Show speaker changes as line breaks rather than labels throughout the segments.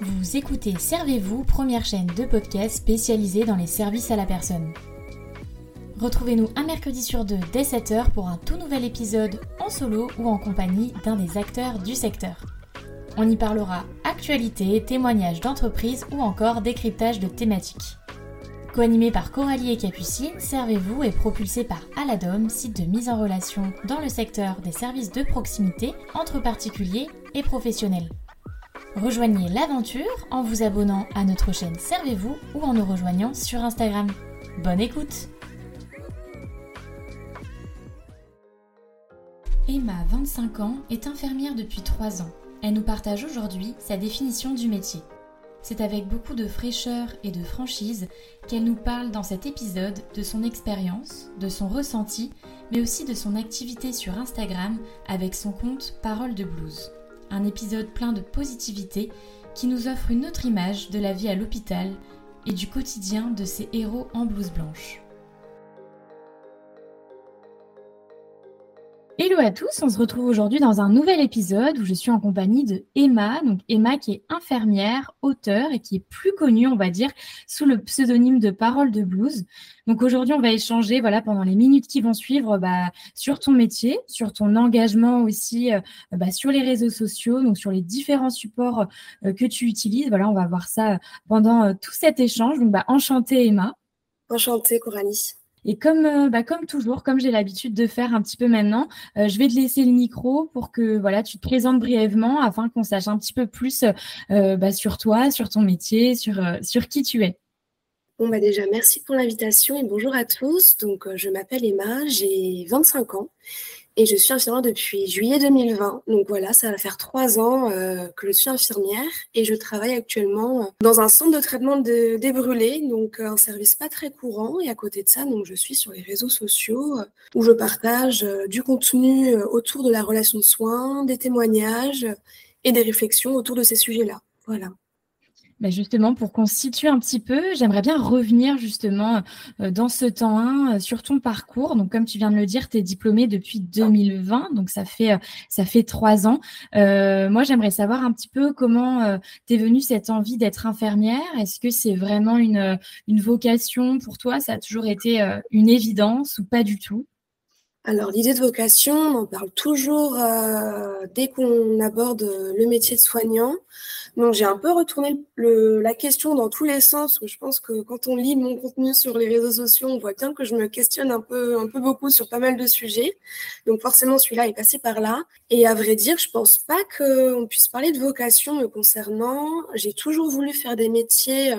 Vous écoutez Servez-vous, première chaîne de podcast spécialisée dans les services à la personne. Retrouvez-nous un mercredi sur deux dès 7h pour un tout nouvel épisode en solo ou en compagnie d'un des acteurs du secteur. On y parlera actualité, témoignages d'entreprise ou encore décryptage de thématiques. Co-animé par Coralie et Capucine, Servez-vous est propulsé par Aladom, site de mise en relation dans le secteur des services de proximité entre particuliers et professionnels. Rejoignez l'aventure en vous abonnant à notre chaîne Servez-vous ou en nous rejoignant sur Instagram. Bonne écoute Emma, 25 ans, est infirmière depuis 3 ans. Elle nous partage aujourd'hui sa définition du métier. C'est avec beaucoup de fraîcheur et de franchise qu'elle nous parle dans cet épisode de son expérience, de son ressenti, mais aussi de son activité sur Instagram avec son compte Parole de Blues. Un épisode plein de positivité qui nous offre une autre image de la vie à l'hôpital et du quotidien de ces héros en blouse blanche. Hello à tous, on se retrouve aujourd'hui dans un nouvel épisode où je suis en compagnie de Emma, donc Emma qui est infirmière, auteure et qui est plus connue, on va dire, sous le pseudonyme de Parole de Blues. Donc aujourd'hui, on va échanger, voilà, pendant les minutes qui vont suivre, bah, sur ton métier, sur ton engagement aussi, euh, bah, sur les réseaux sociaux, donc sur les différents supports euh, que tu utilises. Voilà, on va voir ça pendant euh, tout cet échange. Donc, bah, enchantée Emma.
Enchantée Coralie.
Et comme, euh, bah, comme toujours, comme j'ai l'habitude de faire un petit peu maintenant, euh, je vais te laisser le micro pour que voilà, tu te présentes brièvement afin qu'on sache un petit peu plus euh, bah, sur toi, sur ton métier, sur, sur qui tu es.
Bon, bah déjà, merci pour l'invitation et bonjour à tous. Donc, je m'appelle Emma, j'ai 25 ans et je suis infirmière depuis juillet 2020. Donc voilà, ça va faire trois ans euh, que je suis infirmière et je travaille actuellement euh, dans un centre de traitement de, des brûlés, donc euh, un service pas très courant. Et à côté de ça, donc je suis sur les réseaux sociaux où je partage du contenu autour de la relation de soins, des témoignages et des réflexions autour de ces sujets-là. Voilà.
Justement, pour qu'on situe un petit peu, j'aimerais bien revenir justement euh, dans ce temps 1 euh, sur ton parcours. Donc, comme tu viens de le dire, tu es diplômée depuis 2020, donc ça fait euh, ça fait trois ans. moi, j'aimerais savoir un petit peu comment t'es venue cette envie d'être infirmière. Est-ce que c'est vraiment une une vocation pour toi? Ça a toujours été une évidence ou pas du tout?
Alors, l'idée de vocation, on en parle toujours euh, dès qu'on aborde le métier de soignant. Donc, j'ai un peu retourné la question dans tous les sens. je pense que quand on lit mon contenu sur les réseaux sociaux, on voit bien que je me questionne un peu, un peu beaucoup sur pas mal de sujets. Donc, forcément, celui-là est passé par là. Et à vrai dire, je pense pas qu'on puisse parler de vocation me concernant. J'ai toujours voulu faire des métiers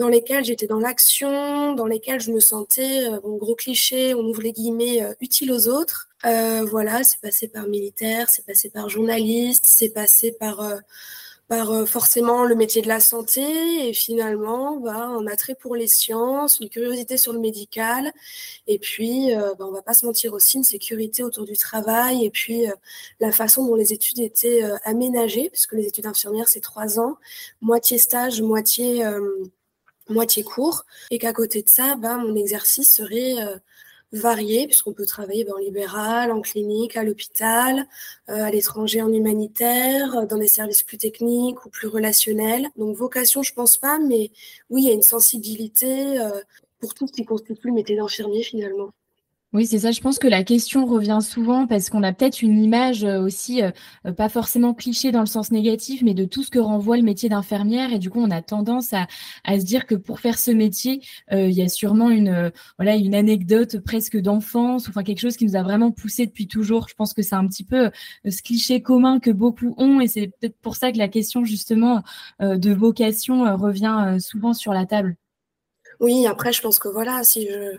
dans lesquels j'étais dans l'action, dans lesquels je me sentais, euh, bon, gros cliché, on ouvre les guillemets, euh, utile aux autres. Euh, voilà, c'est passé par militaire, c'est passé par journaliste, c'est passé par, par forcément le métier de la santé. Et finalement bah, un attrait pour les sciences, une curiosité sur le médical. Et puis bah, on va pas se mentir aussi une sécurité autour du travail. Et puis la façon dont les études étaient aménagées puisque les études infirmières c'est trois ans, moitié stage, moitié moitié court, et qu'à côté de ça, ben, mon exercice serait euh, varié, puisqu'on peut travailler ben, en libéral, en clinique, à l'hôpital, euh, à l'étranger en humanitaire, euh, dans des services plus techniques ou plus relationnels. Donc vocation, je pense pas, mais oui, il y a une sensibilité pour tout ce qui constitue le métier d'infirmier finalement.
Oui, c'est ça. Je pense que la question revient souvent parce qu'on a peut-être une image euh, aussi, euh, euh, pas forcément cliché dans le sens négatif, mais de tout ce que renvoie le métier d'infirmière. Et du coup, on a tendance à, à, se dire que pour faire ce métier, il y a sûrement une, voilà, une anecdote presque d'enfance, enfin quelque chose qui nous a vraiment poussé depuis toujours. Je pense que c'est un petit peu ce cliché commun que beaucoup ont, et c'est peut-être pour ça que la question justement de vocation revient souvent sur la table.
Oui, après, je pense que voilà, si je,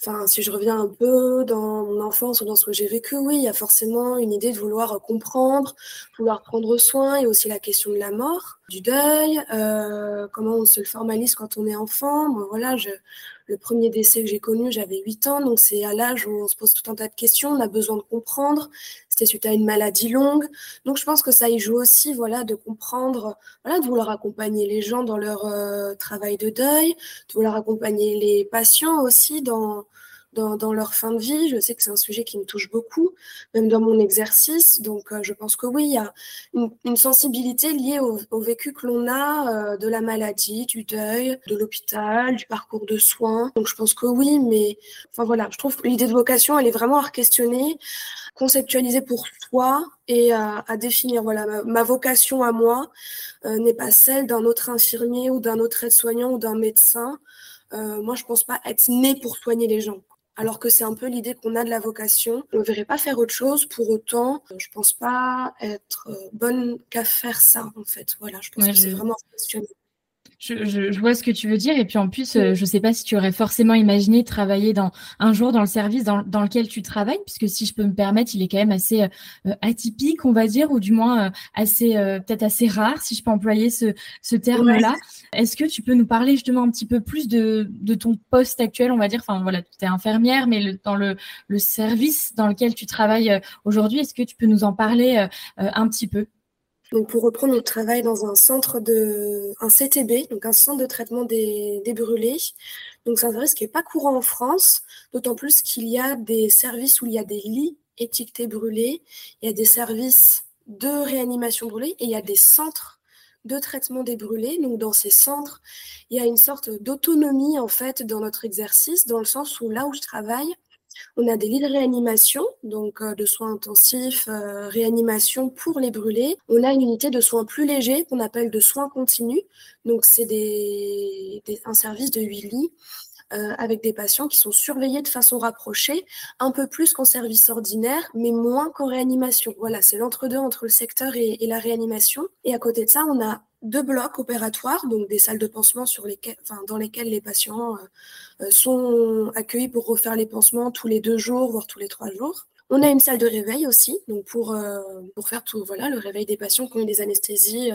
enfin, si je reviens un peu dans mon enfance ou dans ce que j'ai vécu, oui, il y a forcément une idée de vouloir comprendre, vouloir prendre soin, et aussi la question de la mort, du deuil, euh, comment on se le formalise quand on est enfant. Moi, voilà, je, le premier décès que j'ai connu, j'avais 8 ans, donc c'est à l'âge où on se pose tout un tas de questions, on a besoin de comprendre. C'était suite à une maladie longue. Donc je pense que ça y joue aussi, voilà, de comprendre, voilà, de vouloir accompagner les gens dans leur euh, travail de deuil, de vouloir accompagner les patients aussi dans, dans, leur fin de vie. Je sais que c'est un sujet qui me touche beaucoup, même dans mon exercice. Donc, euh, je pense que oui, il y a une, sensibilité liée au, vécu que l'on a euh, de la maladie, du deuil, de l'hôpital, du parcours de soins. Donc, je pense que oui, mais enfin voilà, je trouve que l'idée de vocation, elle est vraiment à questionner, conceptualiser pour soi et à, définir. Voilà, ma, vocation à moi euh, n'est pas celle d'un autre infirmier ou d'un autre aide-soignant ou d'un médecin. moi, je pense pas être né pour soigner les gens alors que c'est un peu l'idée qu'on a de la vocation. On ne verrait pas faire autre chose. Pour autant, je pense pas être euh, bonne qu'à faire ça, en fait. Voilà, je pense que c'est vraiment questionner.
Je, vois ce que tu veux dire. Et puis en plus, euh, je ne sais pas si tu aurais forcément imaginé travailler dans un jour dans le service dans, lequel tu travailles, puisque si je peux me permettre, il est quand même assez euh, atypique, on va dire, ou du moins euh, assez peut-être assez rare, si je peux employer ce, ce terme-là. Est-ce que tu peux nous parler justement un petit peu plus de, de ton poste actuel, on va dire, enfin voilà, tu es infirmière, mais dans le, le service dans lequel tu travailles aujourd'hui, est-ce que tu peux nous en parler un petit peu?
Donc pour reprendre notre travail dans un centre de un CTB, donc un centre de traitement des, des brûlés. Donc c'est un service qui n'est pas courant en France, d'autant plus qu'il y a des services où il y a des lits étiquetés brûlés, il y a des services de réanimation brûlée et il y a des centres de traitement des brûlés. Donc dans ces centres, il y a une sorte d'autonomie en fait dans notre exercice, dans le sens où là où je travaille, on a des lits de réanimation, donc euh, de soins intensifs, euh, réanimation pour les brûlés. On a une unité de soins plus légers qu'on appelle de soins continus. Donc c'est un service de huit lits euh, avec des patients qui sont surveillés de façon rapprochée, un peu plus qu'en service ordinaire, mais moins qu'en réanimation. Voilà, c'est l'entre-deux entre le secteur et, la réanimation. Et à côté de ça, on a deux blocs opératoires, donc des salles de pansement dans lesquelles les patients euh, euh, sont accueillis pour refaire les pansements tous les deux jours, voire tous les trois jours. On a une salle de réveil aussi, donc pour, euh, faire tout, le réveil des patients qui ont eu des anesthésies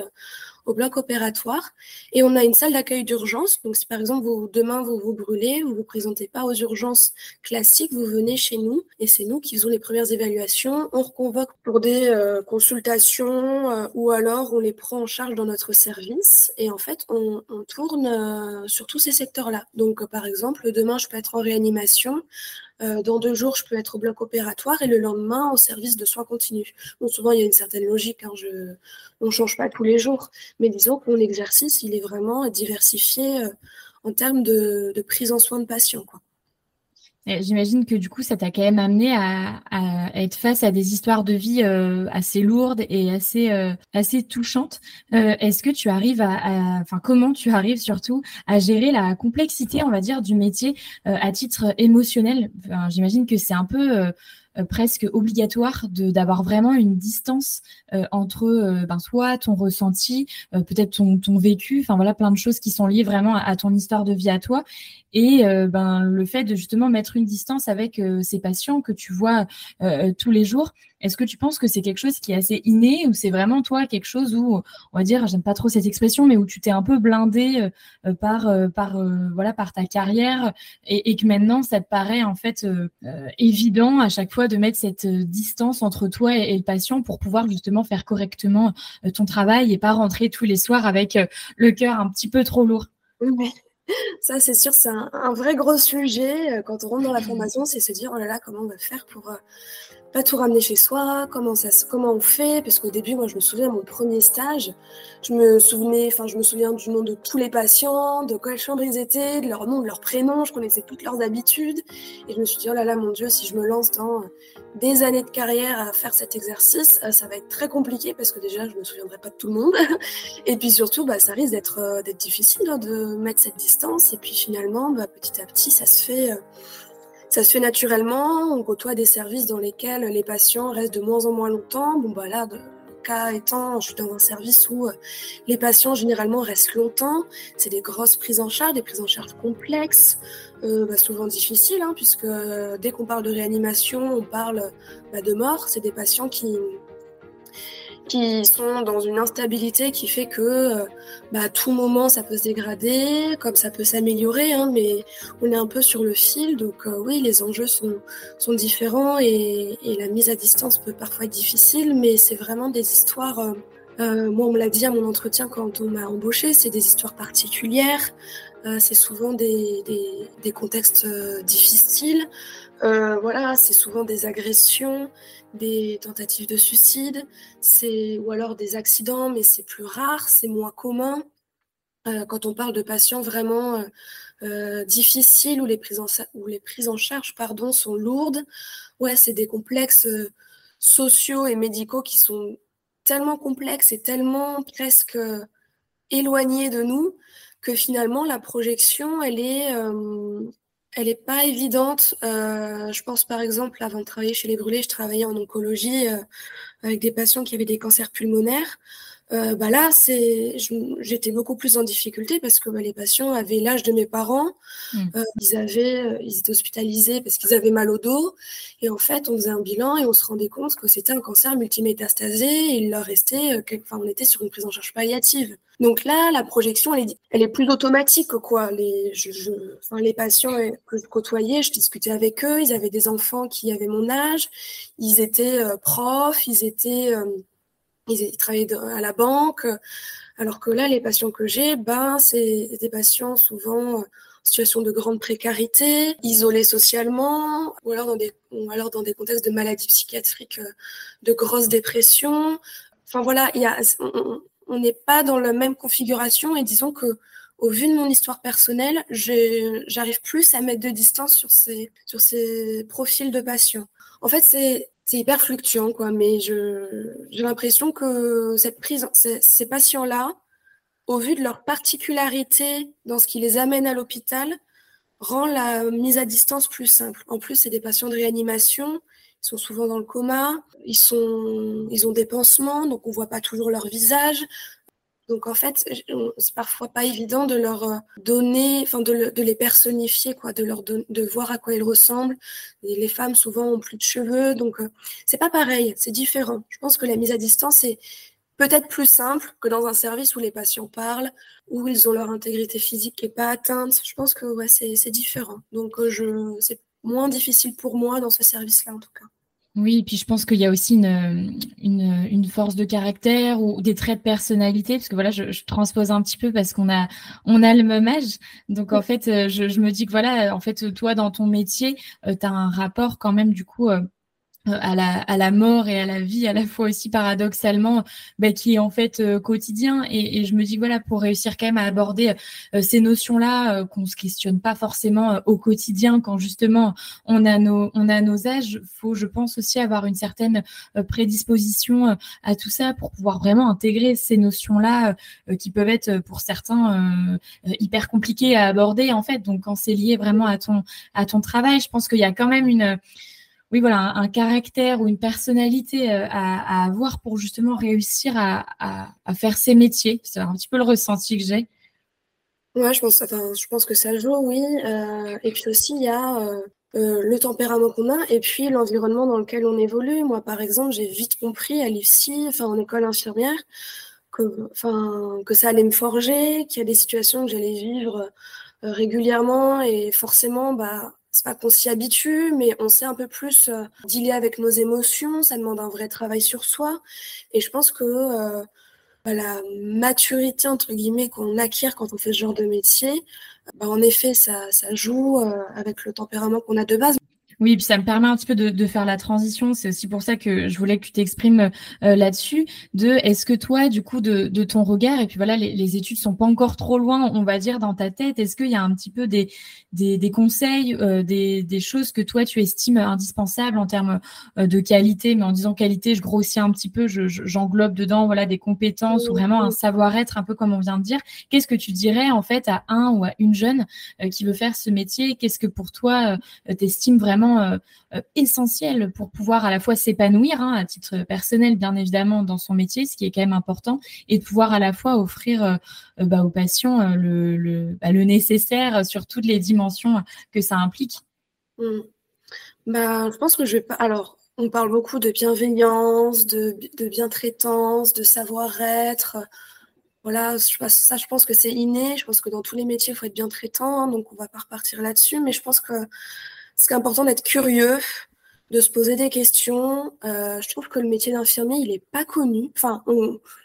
au bloc opératoire. Et on a une salle d'accueil d'urgence. Donc, si par exemple, vous, demain, vous vous brûlez, vous vous présentez pas aux urgences classiques, vous venez chez nous et c'est nous qui faisons les premières évaluations. On reconvoque pour des euh, consultations euh, ou alors on les prend en charge dans notre service. Et en fait, on, tourne euh, sur tous ces secteurs-là. Donc, par exemple, demain, je peux être en réanimation. dans deux jours, je peux être au bloc opératoire et le lendemain au service de soins continus. Bon, souvent, il y a une certaine logique. Hein, je, on ne change pas tous les jours. Mais disons que mon exercice, il est vraiment diversifié euh, en termes de, prise en soin de patients.
J'imagine que du coup, ça t'a quand même amené à, être face à des histoires de vie euh, assez lourdes et assez euh, touchantes. Est-ce que tu arrives à, comment tu arrives surtout à gérer la complexité, on va dire, du métier à titre émotionnel? J'imagine que c'est un peu presque obligatoire d'avoir vraiment une distance euh, entre euh, ben, toi, ton ressenti, peut-être ton, ton vécu, enfin voilà, plein de choses qui sont liées vraiment à, ton histoire de vie à toi, et ben le fait de justement mettre une distance avec ces patients que tu vois tous les jours. Est-ce que tu penses que c'est quelque chose qui est assez inné ou c'est vraiment toi quelque chose où, on va dire, j'aime pas trop cette expression, mais où tu t'es un peu blindé par, par, voilà, par ta carrière et, que maintenant ça te paraît en fait évident à chaque fois de mettre cette euh, distance entre toi et, le patient pour pouvoir justement faire correctement euh, ton travail et pas rentrer tous les soirs avec euh, le cœur un petit peu trop lourd?
Oui. Ça, c'est sûr, c'est un, vrai gros sujet quand on rentre dans la formation, c'est se dire oh là là, comment on va faire pour pas tout ramener chez soi, comment ça, comment on fait, parce qu'au début, moi, je me souviens mon premier stage, je me souvenais, enfin, je me souviens du nom de tous les patients, de quelle chambre ils étaient, de leur nom, de leur prénom, je connaissais toutes leurs habitudes, et je me suis dit oh là là, mon Dieu, si je me lance dans des années de carrière à faire cet exercice, euh, ça va être très compliqué parce que déjà, je me souviendrai pas de tout le monde, et puis surtout, bah, ça risque d'être euh, d'être difficile hein, de mettre cette distance, et puis finalement, bah, petit à petit, ça se fait. Euh, ça se fait naturellement. On côtoie des services dans lesquels les patients restent de moins en moins longtemps. Bon, bah là, le cas étant, je suis dans un service où euh, les patients généralement restent longtemps. C'est des grosses prises en charge, des prises en charge complexes, euh, bah, souvent difficiles, hein, puisque euh, dès qu'on parle de réanimation, on parle bah, de mort. C'est des patients qui qui sont dans une instabilité qui fait que euh, bah, à tout moment ça peut se dégrader, comme ça peut s'améliorer, hein, mais on est un peu sur le fil. Donc euh, oui, les enjeux sont, sont différents et, et, la mise à distance peut parfois être difficile, mais c'est vraiment des histoires. Euh, euh moi, on me l'a dit à mon entretien quand on m'a embauché, c'est des histoires particulières. Euh, c'est souvent des, des, des contextes difficiles. Voilà, c'est souvent des agressions, des tentatives de suicide, c'est ou alors des accidents, mais c'est plus rare, c'est moins commun. Euh, quand on parle de patients vraiment euh, euh difficiles ou les prises en ou les prises en charge pardon sont lourdes, ouais, c'est des complexes euh, sociaux et médicaux qui sont tellement complexes et tellement presque éloignés de nous que finalement la projection elle est elle n'est pas évidente. Euh, je pense par exemple, avant de travailler chez les brûlés, je travaillais en oncologie euh, avec des patients qui avaient des cancers pulmonaires. Euh, bah là, c'est, j'étais beaucoup plus en difficulté parce que bah, les patients avaient l'âge de mes parents, mmh. euh, ils avaient, euh, ils étaient hospitalisés parce qu'ils avaient mal au dos, et en fait, on faisait un bilan et on se rendait compte que c'était un cancer multimétastasé. Et il leur restait, enfin, on était sur une prise en charge palliative. Donc là, la projection, elle est, elle est plus automatique, quoi. Les, je, je, enfin, les patients que je côtoyais, je discutais avec eux, ils avaient des enfants qui avaient mon âge, ils étaient profs, ils étaient ils travaillaient à la banque, alors que là, les patients que j'ai, ben, c'est des patients souvent en situation de grande précarité, isolés socialement, ou alors dans des, ou alors dans des contextes de maladies psychiatriques, de grosses dépressions. Enfin voilà, il y a, on n'est pas dans la même configuration et disons que au vu de mon histoire personnelle, j'arrive plus à mettre de distance sur ces, sur ces profils de patients. En fait, c'est c'est hyper fluctuant, quoi. Mais je, j'ai l'impression que cette prise, ces, patients-là, au vu de leur particularité dans ce qui les amène à l'hôpital, rend la mise à distance plus simple. En plus, c'est des patients de réanimation. Ils sont souvent dans le coma. Ils sont, ils ont des pansements, donc on voit pas toujours leur visage. Donc en fait, c'est parfois pas évident de leur euh, donner, enfin de, de, les personnifier, quoi, de leur de voir à quoi ils ressemblent. Les femmes souvent ont plus de cheveux, donc euh, c'est pas pareil, c'est différent. Je pense que la mise à distance est peut-être plus simple que dans un service où les patients parlent, où ils ont leur intégrité physique qui est pas atteinte. Je pense que ouais, c'est différent. Donc euh, je, c'est moins difficile pour moi dans ce service-là en tout cas.
Oui, et puis je pense qu'il y a aussi une, une, une, force de caractère ou des traits de personnalité, parce que voilà, je, je transpose un petit peu parce qu'on a on a le même âge. Donc en fait, euh, je, je, me dis que voilà, en fait, toi dans ton métier, euh, tu as un rapport quand même du coup euh, à la, à la mort et à la vie à la fois aussi paradoxalement bah, qui est en fait euh, quotidien. Et, et, je me dis voilà pour réussir quand même à aborder euh, ces notions là qu'on se questionne pas forcément au quotidien quand justement on a nos on a nos âges faut je pense aussi avoir une certaine prédisposition à tout ça pour pouvoir vraiment intégrer ces notions là qui peuvent être pour certains hyper compliquées à aborder en fait. Donc quand c'est lié vraiment à ton à ton travail je pense qu'il y a quand même une oui, voilà, un, caractère ou une personnalité euh, à, avoir pour justement réussir à, faire ses métiers. C'est un petit peu le ressenti que j'ai.
Ouais, je pense, je pense que ça joue, oui. Euh, et puis aussi, il y a euh, le tempérament qu'on a et puis l'environnement dans lequel on évolue. Moi, par exemple, j'ai vite compris à l'IFSI, enfin en école infirmière, que, enfin, que ça allait me forger, qu'il y a des situations que j'allais vivre régulièrement et forcément, bah, c'est pas qu'on s'y habitue, mais on sait un peu plus euh, dealer avec nos émotions. Ça demande un vrai travail sur soi. Et je pense que euh, bah, la maturité, entre guillemets, qu'on acquiert quand on fait ce genre de métier, bah, en effet, ça, ça joue euh, avec le tempérament qu'on a de base.
Oui, puis ça me permet un petit peu de, de faire la transition. C'est aussi pour ça que je voulais que tu t'exprimes euh, là-dessus. De est-ce que toi, du coup, de, de, ton regard, et puis voilà, les, les études sont pas encore trop loin, on va dire, dans ta tête. Est-ce qu'il y a un petit peu des, des, des conseils, euh, des, des choses que toi tu estimes indispensables en termes euh, de qualité, mais en disant qualité, je grossis un petit peu, j'englobe dedans, voilà, des compétences ou vraiment un savoir-être, un peu comme on vient de dire. Qu'est-ce que tu dirais en fait à un ou à une jeune qui veut faire ce métier? Qu'est-ce que pour toi t'estimes vraiment euh, euh, essentiel pour pouvoir à la fois s'épanouir hein, à titre personnel, bien évidemment, dans son métier, ce qui est quand même important, et de pouvoir à la fois offrir euh, bah, aux patients bah, le, nécessaire sur toutes les dimensions que ça implique.
Mmh. Bah, je pense que je vais pas. Alors, on parle beaucoup de bienveillance, de, de bien-traitance, de savoir-être. Voilà, ça, je pense que c'est inné. Je pense que dans tous les métiers, il faut être bien traitant. Donc, on va pas repartir là-dessus. Mais je pense que c'est important d'être curieux, de se poser des questions. Euh, je trouve que le métier d'infirmier, il n'est pas connu. Enfin,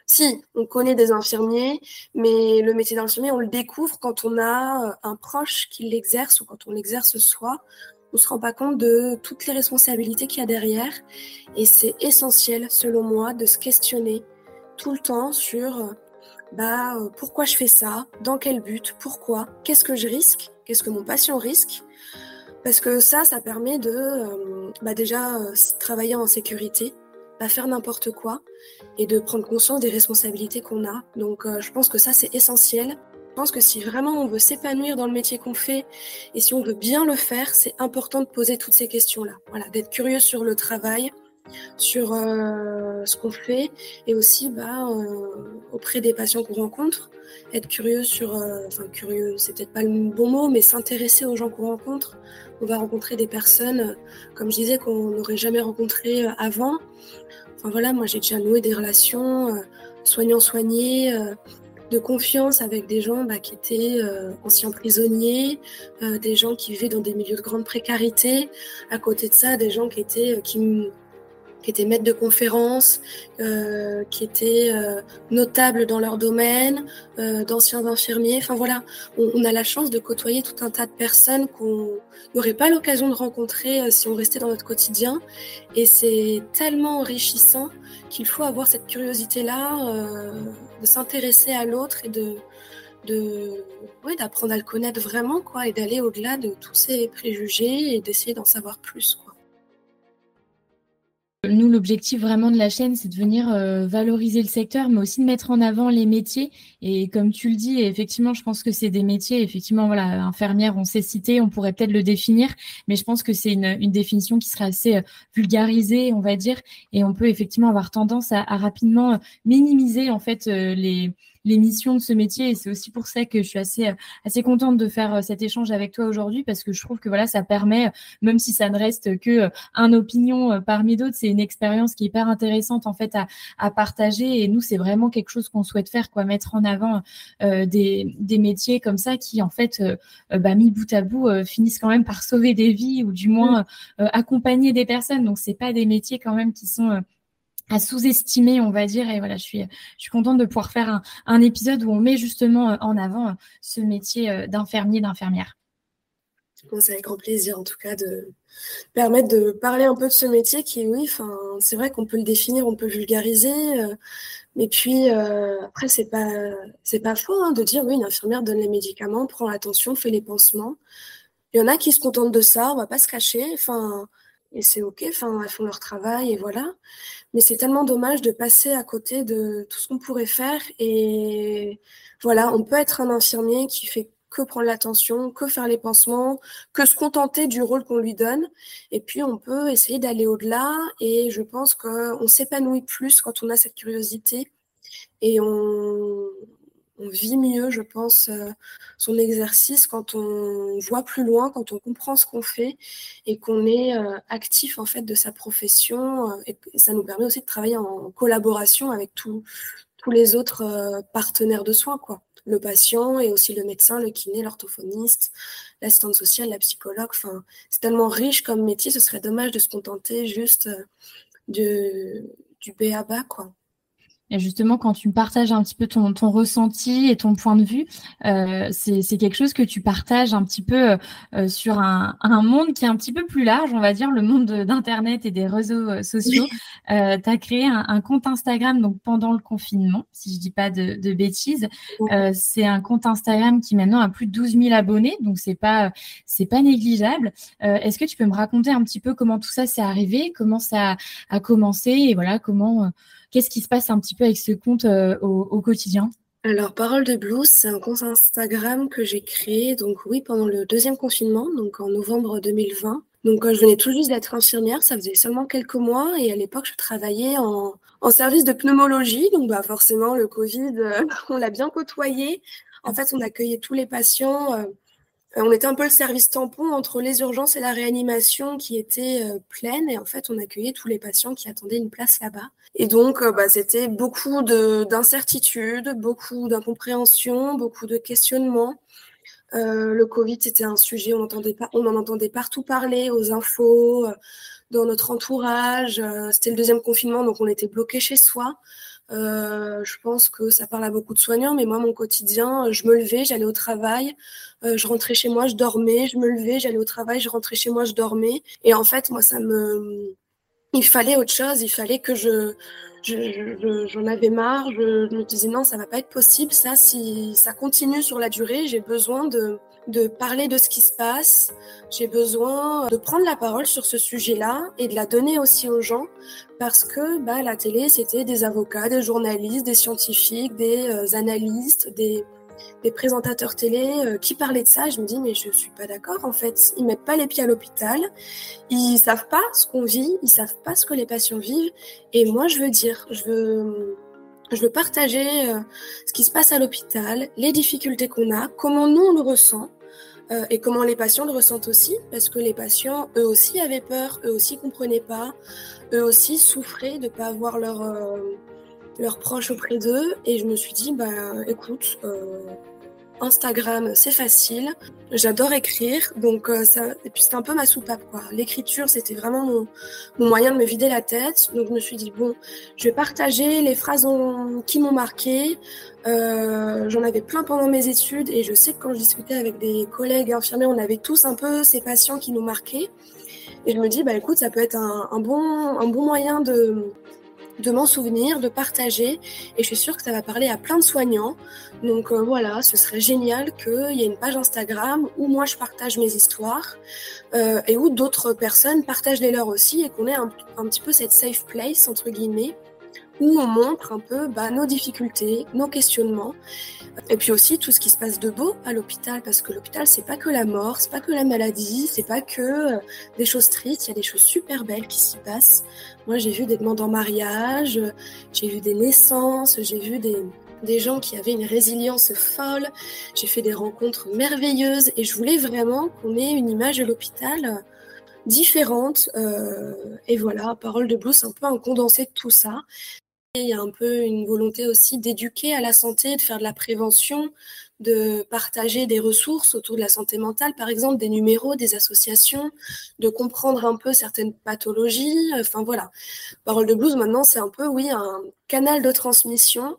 si, on connaît des infirmiers, mais le métier d'infirmier, on le découvre quand on a euh, un proche qui l'exerce ou quand on l'exerce soi. On ne se rend pas compte de toutes les responsabilités qu'il y a derrière. Et c'est essentiel, selon moi, de se questionner tout le temps sur euh, bah, pourquoi je fais ça, dans quel but, pourquoi, qu'est-ce que je risque, qu'est-ce que mon patient risque? Parce que ça, ça permet de euh, bah déjà euh, travailler en sécurité, pas faire n'importe quoi et de prendre conscience des responsabilités qu'on a. Donc euh, je pense que ça, c'est essentiel. Je pense que si vraiment on veut s'épanouir dans le métier qu'on fait et si on veut bien le faire, c'est important de poser toutes ces questions-là. Voilà, d'être curieux sur le travail, sur euh, ce qu'on fait et aussi bah, euh, auprès des patients qu'on rencontre, être curieux sur, euh, enfin curieux, c'est peut-être pas le bon mot, mais s'intéresser aux gens qu'on rencontre. On va rencontrer des personnes, comme je disais, qu'on n'aurait jamais rencontrées avant. Enfin voilà, moi j'ai déjà noué des relations soignants-soignés de confiance avec des gens bah, qui étaient anciens prisonniers, des gens qui vivaient dans des milieux de grande précarité. À côté de ça, des gens qui étaient qui étaient maîtres de conférences, euh, qui étaient euh, notables dans leur domaine, euh, d'anciens infirmiers. Enfin voilà, on, a la chance de côtoyer tout un tas de personnes qu'on n'aurait pas l'occasion de rencontrer si on restait dans notre quotidien. Et c'est tellement enrichissant qu'il faut avoir cette curiosité-là de s'intéresser à l'autre et de d'apprendre à le connaître vraiment quoi et d'aller au-delà de tous ces préjugés et d'essayer d'en savoir plus.
Nous, l'objectif vraiment de la chaîne, c'est de venir euh, valoriser le secteur, mais aussi de mettre en avant les métiers. Et comme tu le dis, effectivement, je pense que c'est des métiers, effectivement, voilà, infirmière, on sait citer, on pourrait peut-être le définir, mais je pense que c'est une, définition qui serait assez euh, vulgarisée, on va dire, et on peut effectivement avoir tendance à, rapidement euh, minimiser en fait les les missions de ce métier. Et c'est aussi pour ça que je suis assez, assez contente de faire euh, cet échange avec toi aujourd'hui parce que je trouve que voilà, ça permet, même si ça ne reste que euh, un opinion euh, parmi d'autres, c'est une expérience qui est hyper intéressante en fait à, à partager. Et nous, c'est vraiment quelque chose qu'on souhaite faire, quoi, mettre en avant des, des métiers comme ça qui en fait, bah, mis bout à bout, finissent quand même par sauver des vies ou du moins accompagner des personnes. Donc c'est pas des métiers quand même qui sont à sous-estimer, on va dire. Et voilà, je suis, je suis contente de pouvoir faire un, un épisode où on met justement euh, en avant euh, ce métier euh, d'infirmier, d'infirmière.
C'est avec grand plaisir, en tout cas, de permettre de parler un peu de ce métier qui, oui, c'est vrai qu'on peut le définir, on peut vulgariser, mais puis après, c'est pas, pas faux hein, de dire, oui, une infirmière donne les médicaments, prend l'attention, fait les pansements. Il y en a qui se contentent de ça, on va pas se cacher. Enfin, et c'est ok, enfin, elles font leur travail et voilà. Mais c'est tellement dommage de passer à côté de tout ce qu'on pourrait faire. Et voilà, on peut être un infirmier qui fait que prendre l'attention, que faire les pansements, que se contenter du rôle qu'on lui donne. Et puis, on peut essayer d'aller au-delà. Et je pense qu'on s'épanouit plus quand on a cette curiosité. Et on, on vit mieux, je pense, euh, son exercice quand on voit plus loin, quand on comprend ce qu'on fait et qu'on est euh, actif en fait de sa profession. Euh, et, ça nous permet aussi de travailler en collaboration avec tous les autres partenaires de soins, quoi. Le patient et aussi le médecin, le kiné, l'orthophoniste, l'assistante sociale, la psychologue. Enfin, c'est tellement riche comme métier, ce serait dommage de se contenter juste de, du B à bas, quoi.
Et justement, quand tu partages un petit peu ton, ton ressenti et ton point de vue, euh, c'est quelque chose que tu partages un petit peu euh, sur un, un, monde qui est un petit peu plus large, on va dire, le monde d'Internet et des réseaux euh, sociaux. Euh, tu as créé un, un, compte Instagram donc pendant le confinement, si je dis pas de, de bêtises. Euh, c'est un compte Instagram qui maintenant a plus de 12 000 abonnés, donc c'est pas c'est pas négligeable. Euh, est-ce que tu peux me raconter un petit peu comment tout ça s'est arrivé, comment ça a commencé et voilà comment Qu'est-ce qui se passe un petit peu avec ce compte euh, au, quotidien?
Alors, Parole de Blues, c'est un compte Instagram que j'ai créé, donc oui, pendant le deuxième confinement, donc en novembre 2020. Donc, je venais tout juste d'être infirmière, ça faisait seulement quelques mois, et à l'époque, je travaillais en, en, service de pneumologie, donc bah, forcément, le Covid, euh, on l'a bien côtoyé. En fait, on accueillait tous les patients euh, on était un peu le service tampon entre les urgences et la réanimation qui était pleine. Et en fait, on accueillait tous les patients qui attendaient une place là-bas. Et donc, bah, c'était beaucoup d'incertitudes, beaucoup d'incompréhension, beaucoup de questionnements. Euh, le Covid, c'était un sujet, on, en entendait partout parler, aux infos, euh, dans notre entourage. Euh, c'était le deuxième confinement, donc on était bloqué chez soi. je pense que ça parle à beaucoup de soignants, mais moi, mon quotidien, je me levais, j'allais au travail, je rentrais chez moi, je dormais, je me levais, j'allais au travail, je rentrais chez moi, je dormais. Et en fait, moi, ça me, il fallait autre chose, il fallait que je, j'en avais marre, je, me disais non, ça va pas être possible, ça, si ça continue sur la durée, j'ai besoin de, de parler de ce qui se passe, j'ai besoin de prendre la parole sur ce sujet-là et de la donner aussi aux gens parce que bah, la télé, c'était des avocats, des journalistes, des scientifiques, des euh, analystes, des, des présentateurs télé euh, qui parlaient de ça. Je me dis, mais je suis pas d'accord, en fait. Ils mettent pas les pieds à l'hôpital. Ils savent pas ce qu'on vit. Ils savent pas ce que les patients vivent. Et moi, je veux dire, je veux, je veux partager euh, ce qui se passe à l'hôpital, les difficultés qu'on a, comment nous on le ressent. Euh, et comment les patients le ressentent aussi, parce que les patients, eux aussi, avaient peur, eux aussi comprenaient pas, eux aussi souffraient de ne pas avoir leur, leurs proches auprès d'eux. Et je me suis dit, bah écoute, euh, Instagram, c'est facile. J'adore écrire, donc euh, ça. Et puis c'était un peu ma soupape, quoi. L'écriture, c'était vraiment mon, mon, moyen de me vider la tête. Donc je me suis dit bon, je vais partager les phrases qui m'ont marqué. Euh, J'en avais plein pendant mes études, et je sais que quand je discutais avec des collègues infirmiers, on avait tous un peu ces patients qui nous marquaient. Et je me dis bah écoute, ça peut être un, bon un bon moyen de de m'en souvenir, de partager. Et je suis sûre que ça va parler à plein de soignants. Donc euh, voilà, ce serait génial qu'il y ait une page Instagram où moi je partage mes histoires euh, et où d'autres personnes partagent les leurs aussi et qu'on ait un, un, petit peu cette safe place, entre guillemets, où on montre un peu bah, nos difficultés, nos questionnements, et puis aussi tout ce qui se passe de beau à l'hôpital, parce que l'hôpital c'est pas que la mort, c'est pas que la maladie, c'est pas que euh, des choses tristes, il y a des choses super belles qui s'y passent. Moi j'ai vu des demandes en mariage, j'ai vu des naissances, j'ai vu des, des gens qui avaient une résilience folle, j'ai fait des rencontres merveilleuses, et je voulais vraiment qu'on ait une image de l'hôpital différente. Euh, et voilà, Parole de Blue, c'est un peu un condensé de tout ça. Il y a un peu une volonté aussi d'éduquer à la santé, de faire de la prévention, de partager des ressources autour de la santé mentale, par exemple des numéros, des associations, de comprendre un peu certaines pathologies. Enfin voilà, Parole de Blues maintenant c'est un peu oui un canal de transmission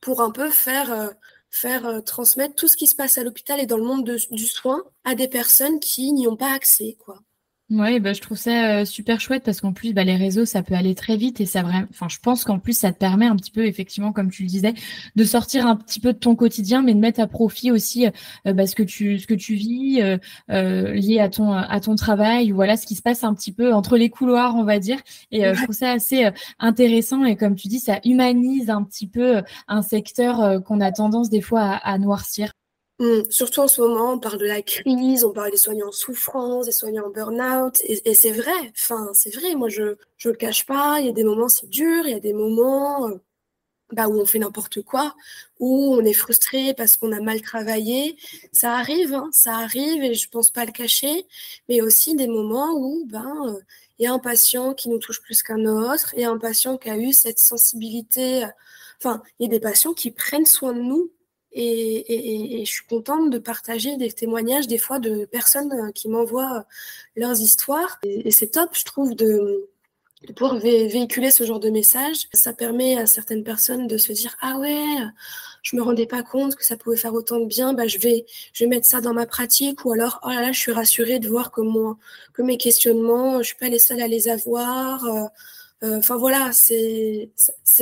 pour un peu faire euh, faire euh, transmettre tout ce qui se passe à l'hôpital et dans le monde du soin à des personnes qui n'y ont pas accès quoi.
Ouais, bah, je trouve ça euh, super chouette parce qu'en plus, bah, les réseaux, ça peut aller très vite et ça vraiment, enfin, je pense qu'en plus, ça te permet un petit peu, effectivement, comme tu le disais, de sortir un petit peu de ton quotidien, mais de mettre à profit aussi euh, bah, ce que tu, ce que tu vis euh, euh lié à ton, à ton travail, voilà, ce qui se passe un petit peu entre les couloirs, on va dire. Et je trouve ça assez intéressant et comme tu dis, ça humanise un petit peu un secteur qu'on a tendance des fois à, à noircir.
Mmh, surtout en ce moment, on parle de la crise, on parle des soignants en souffrance, des soignants en burn-out, et, c'est vrai, enfin, c'est vrai, moi je je le cache pas, il y a des moments c'est dur, il y a des moments euh, bah, où on fait n'importe quoi, où on est frustré parce qu'on a mal travaillé, ça arrive, hein, ça arrive, et je pense pas le cacher, mais aussi des moments où ben euh, il y a un patient qui nous touche plus qu'un autre, il y a un patient qui a eu cette sensibilité, enfin, il y a des patients qui prennent soin de nous et, je suis contente de partager des témoignages des fois de personnes euh, qui m'envoient euh, leurs histoires. Et, c'est top, je trouve, de, pouvoir véhiculer ce genre de message. Ça permet à certaines personnes de se dire ah ouais, je me rendais pas compte que ça pouvait faire autant de bien. Bah je vais je vais mettre ça dans ma pratique ou alors oh là là je suis rassurée de voir que moi que mes questionnements je suis pas les seuls à les avoir. Euh, enfin voilà, c'est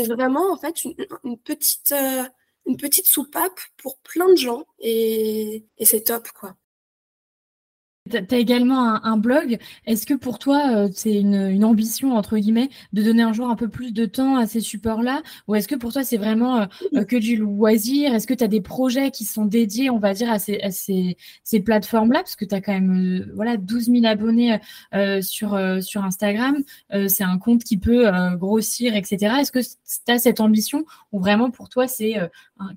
vraiment en fait une, petite une petite soupape pour plein de gens et, et c'est top quoi.
Tu as également un, blog. Est-ce que pour toi, euh, c'est une, ambition, entre guillemets, de donner un jour un peu plus de temps à ces supports-là? Ou est-ce que pour toi, c'est vraiment euh, euh, que du loisir? Est-ce que tu as des projets qui sont dédiés, on va dire, à ces, ces, plateformes-là? Parce que tu as quand même voilà, 12 000 abonnés sur, sur Instagram. c'est un compte qui peut grossir, etc. Est-ce que tu as cette ambition? Ou vraiment pour toi, c'est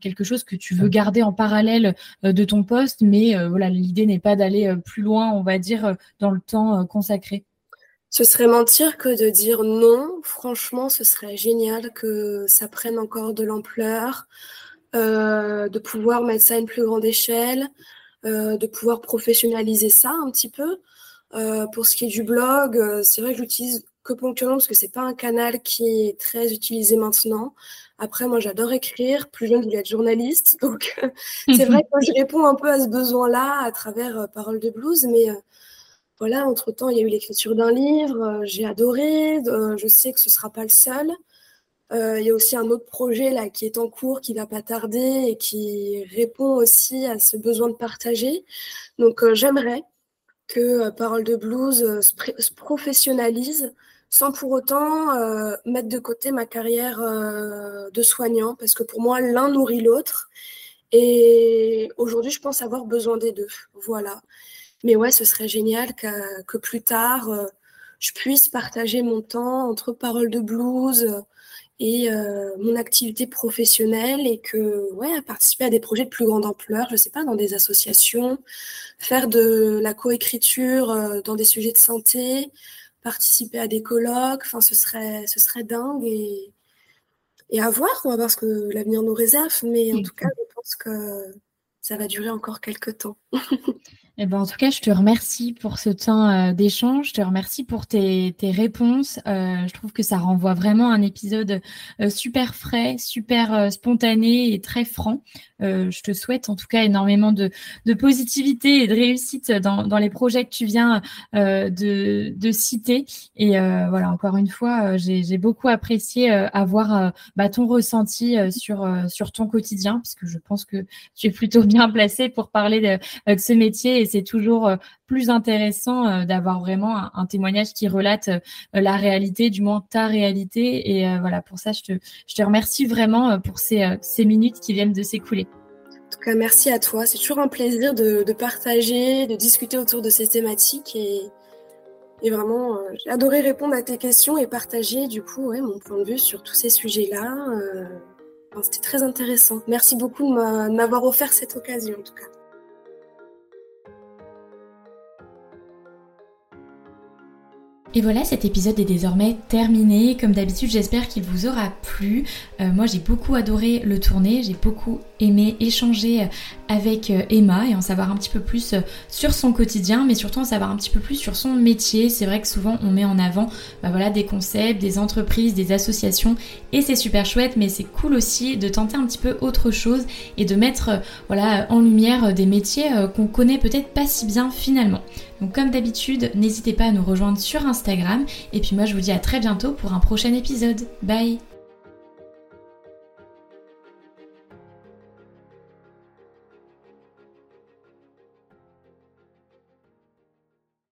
quelque chose que tu veux garder en parallèle de ton poste, mais voilà, l'idée n'est pas d'aller plus loin on va dire, euh, dans le temps euh, consacré
Ce serait mentir que de dire non. Franchement, ce serait génial que ça prenne encore de l'ampleur, euh, de pouvoir mettre ça à une plus grande échelle, de pouvoir professionnaliser ça un petit peu. pour ce qui est du blog, c'est vrai que j'utilise que ponctuellement parce que c'est pas un canal qui est très utilisé maintenant. Après, moi, j'adore écrire. Plus jeune, je voulais être journaliste. Donc, c'est vrai que je réponds un peu à ce besoin-là à travers euh, Parole de blues. Mais euh, voilà, entre-temps, il y a eu l'écriture d'un livre. Euh, j'ai adoré. je sais que ce ne sera pas le seul. il y a aussi un autre projet là qui est en cours, qui va pas tarder et qui répond aussi à ce besoin de partager. Donc, j'aimerais que Parole de blues se professionnalise sans pour autant euh, mettre de côté ma carrière euh, de soignant, parce que pour moi, l'un nourrit l'autre. Et aujourd'hui, je pense avoir besoin des deux. Voilà. Mais ouais, ce serait génial que, plus tard, euh, je puisse partager mon temps entre paroles de blues et mon activité professionnelle et que ouais participer à des projets de plus grande ampleur je sais pas dans des associations faire de la coécriture dans des sujets de santé participer à des colloques. Enfin, ce serait, ce serait dingue et, et à voir. On va voir ce que l'avenir nous réserve. Mais en tout cas, je pense que ça va durer encore quelques temps.
Eh ben, en tout cas, je te remercie pour ce temps euh, d'échange. Je te remercie pour tes, tes réponses. Euh, je trouve que ça renvoie vraiment un épisode euh, super frais, super spontané et très franc. je te souhaite en tout cas énormément de, de positivité et de réussite dans, dans les projets que tu viens de, de citer. Et voilà, encore une fois, j'ai beaucoup apprécié avoir bah, ton ressenti sur, sur ton quotidien, puisque je pense que tu es plutôt bien placé pour parler de ce métier c'est toujours euh, plus intéressant euh, d'avoir vraiment un, témoignage qui relate euh, la réalité, du moins ta réalité. Et voilà, pour ça, je te, remercie vraiment pour ces, minutes qui viennent de s'écouler.
En tout cas, merci à toi. C'est toujours un plaisir de, partager, de discuter autour de ces thématiques. Et, vraiment, j'ai adoré répondre à tes questions et partager du coup mon point de vue sur tous ces sujets-là. C'était très intéressant. Merci beaucoup de m'avoir offert cette occasion en tout cas.
Et voilà, cet épisode est désormais terminé. Comme d'habitude, j'espère qu'il vous aura plu. Euh, moi, j'ai beaucoup adoré le tourner, j'ai beaucoup aimé échanger avec euh, Emma et en savoir un petit peu plus euh, sur son quotidien, mais surtout en savoir un petit peu plus sur son métier. C'est vrai que souvent on met en avant bah des concepts, des entreprises, des associations et c'est super chouette, mais c'est cool aussi de tenter un petit peu autre chose et de mettre voilà, en lumière des métiers qu'on connaît peut-être pas si bien finalement. Donc comme d'habitude, n'hésitez pas à nous rejoindre sur Instagram. Et puis moi je vous dis à très bientôt pour un prochain épisode. Bye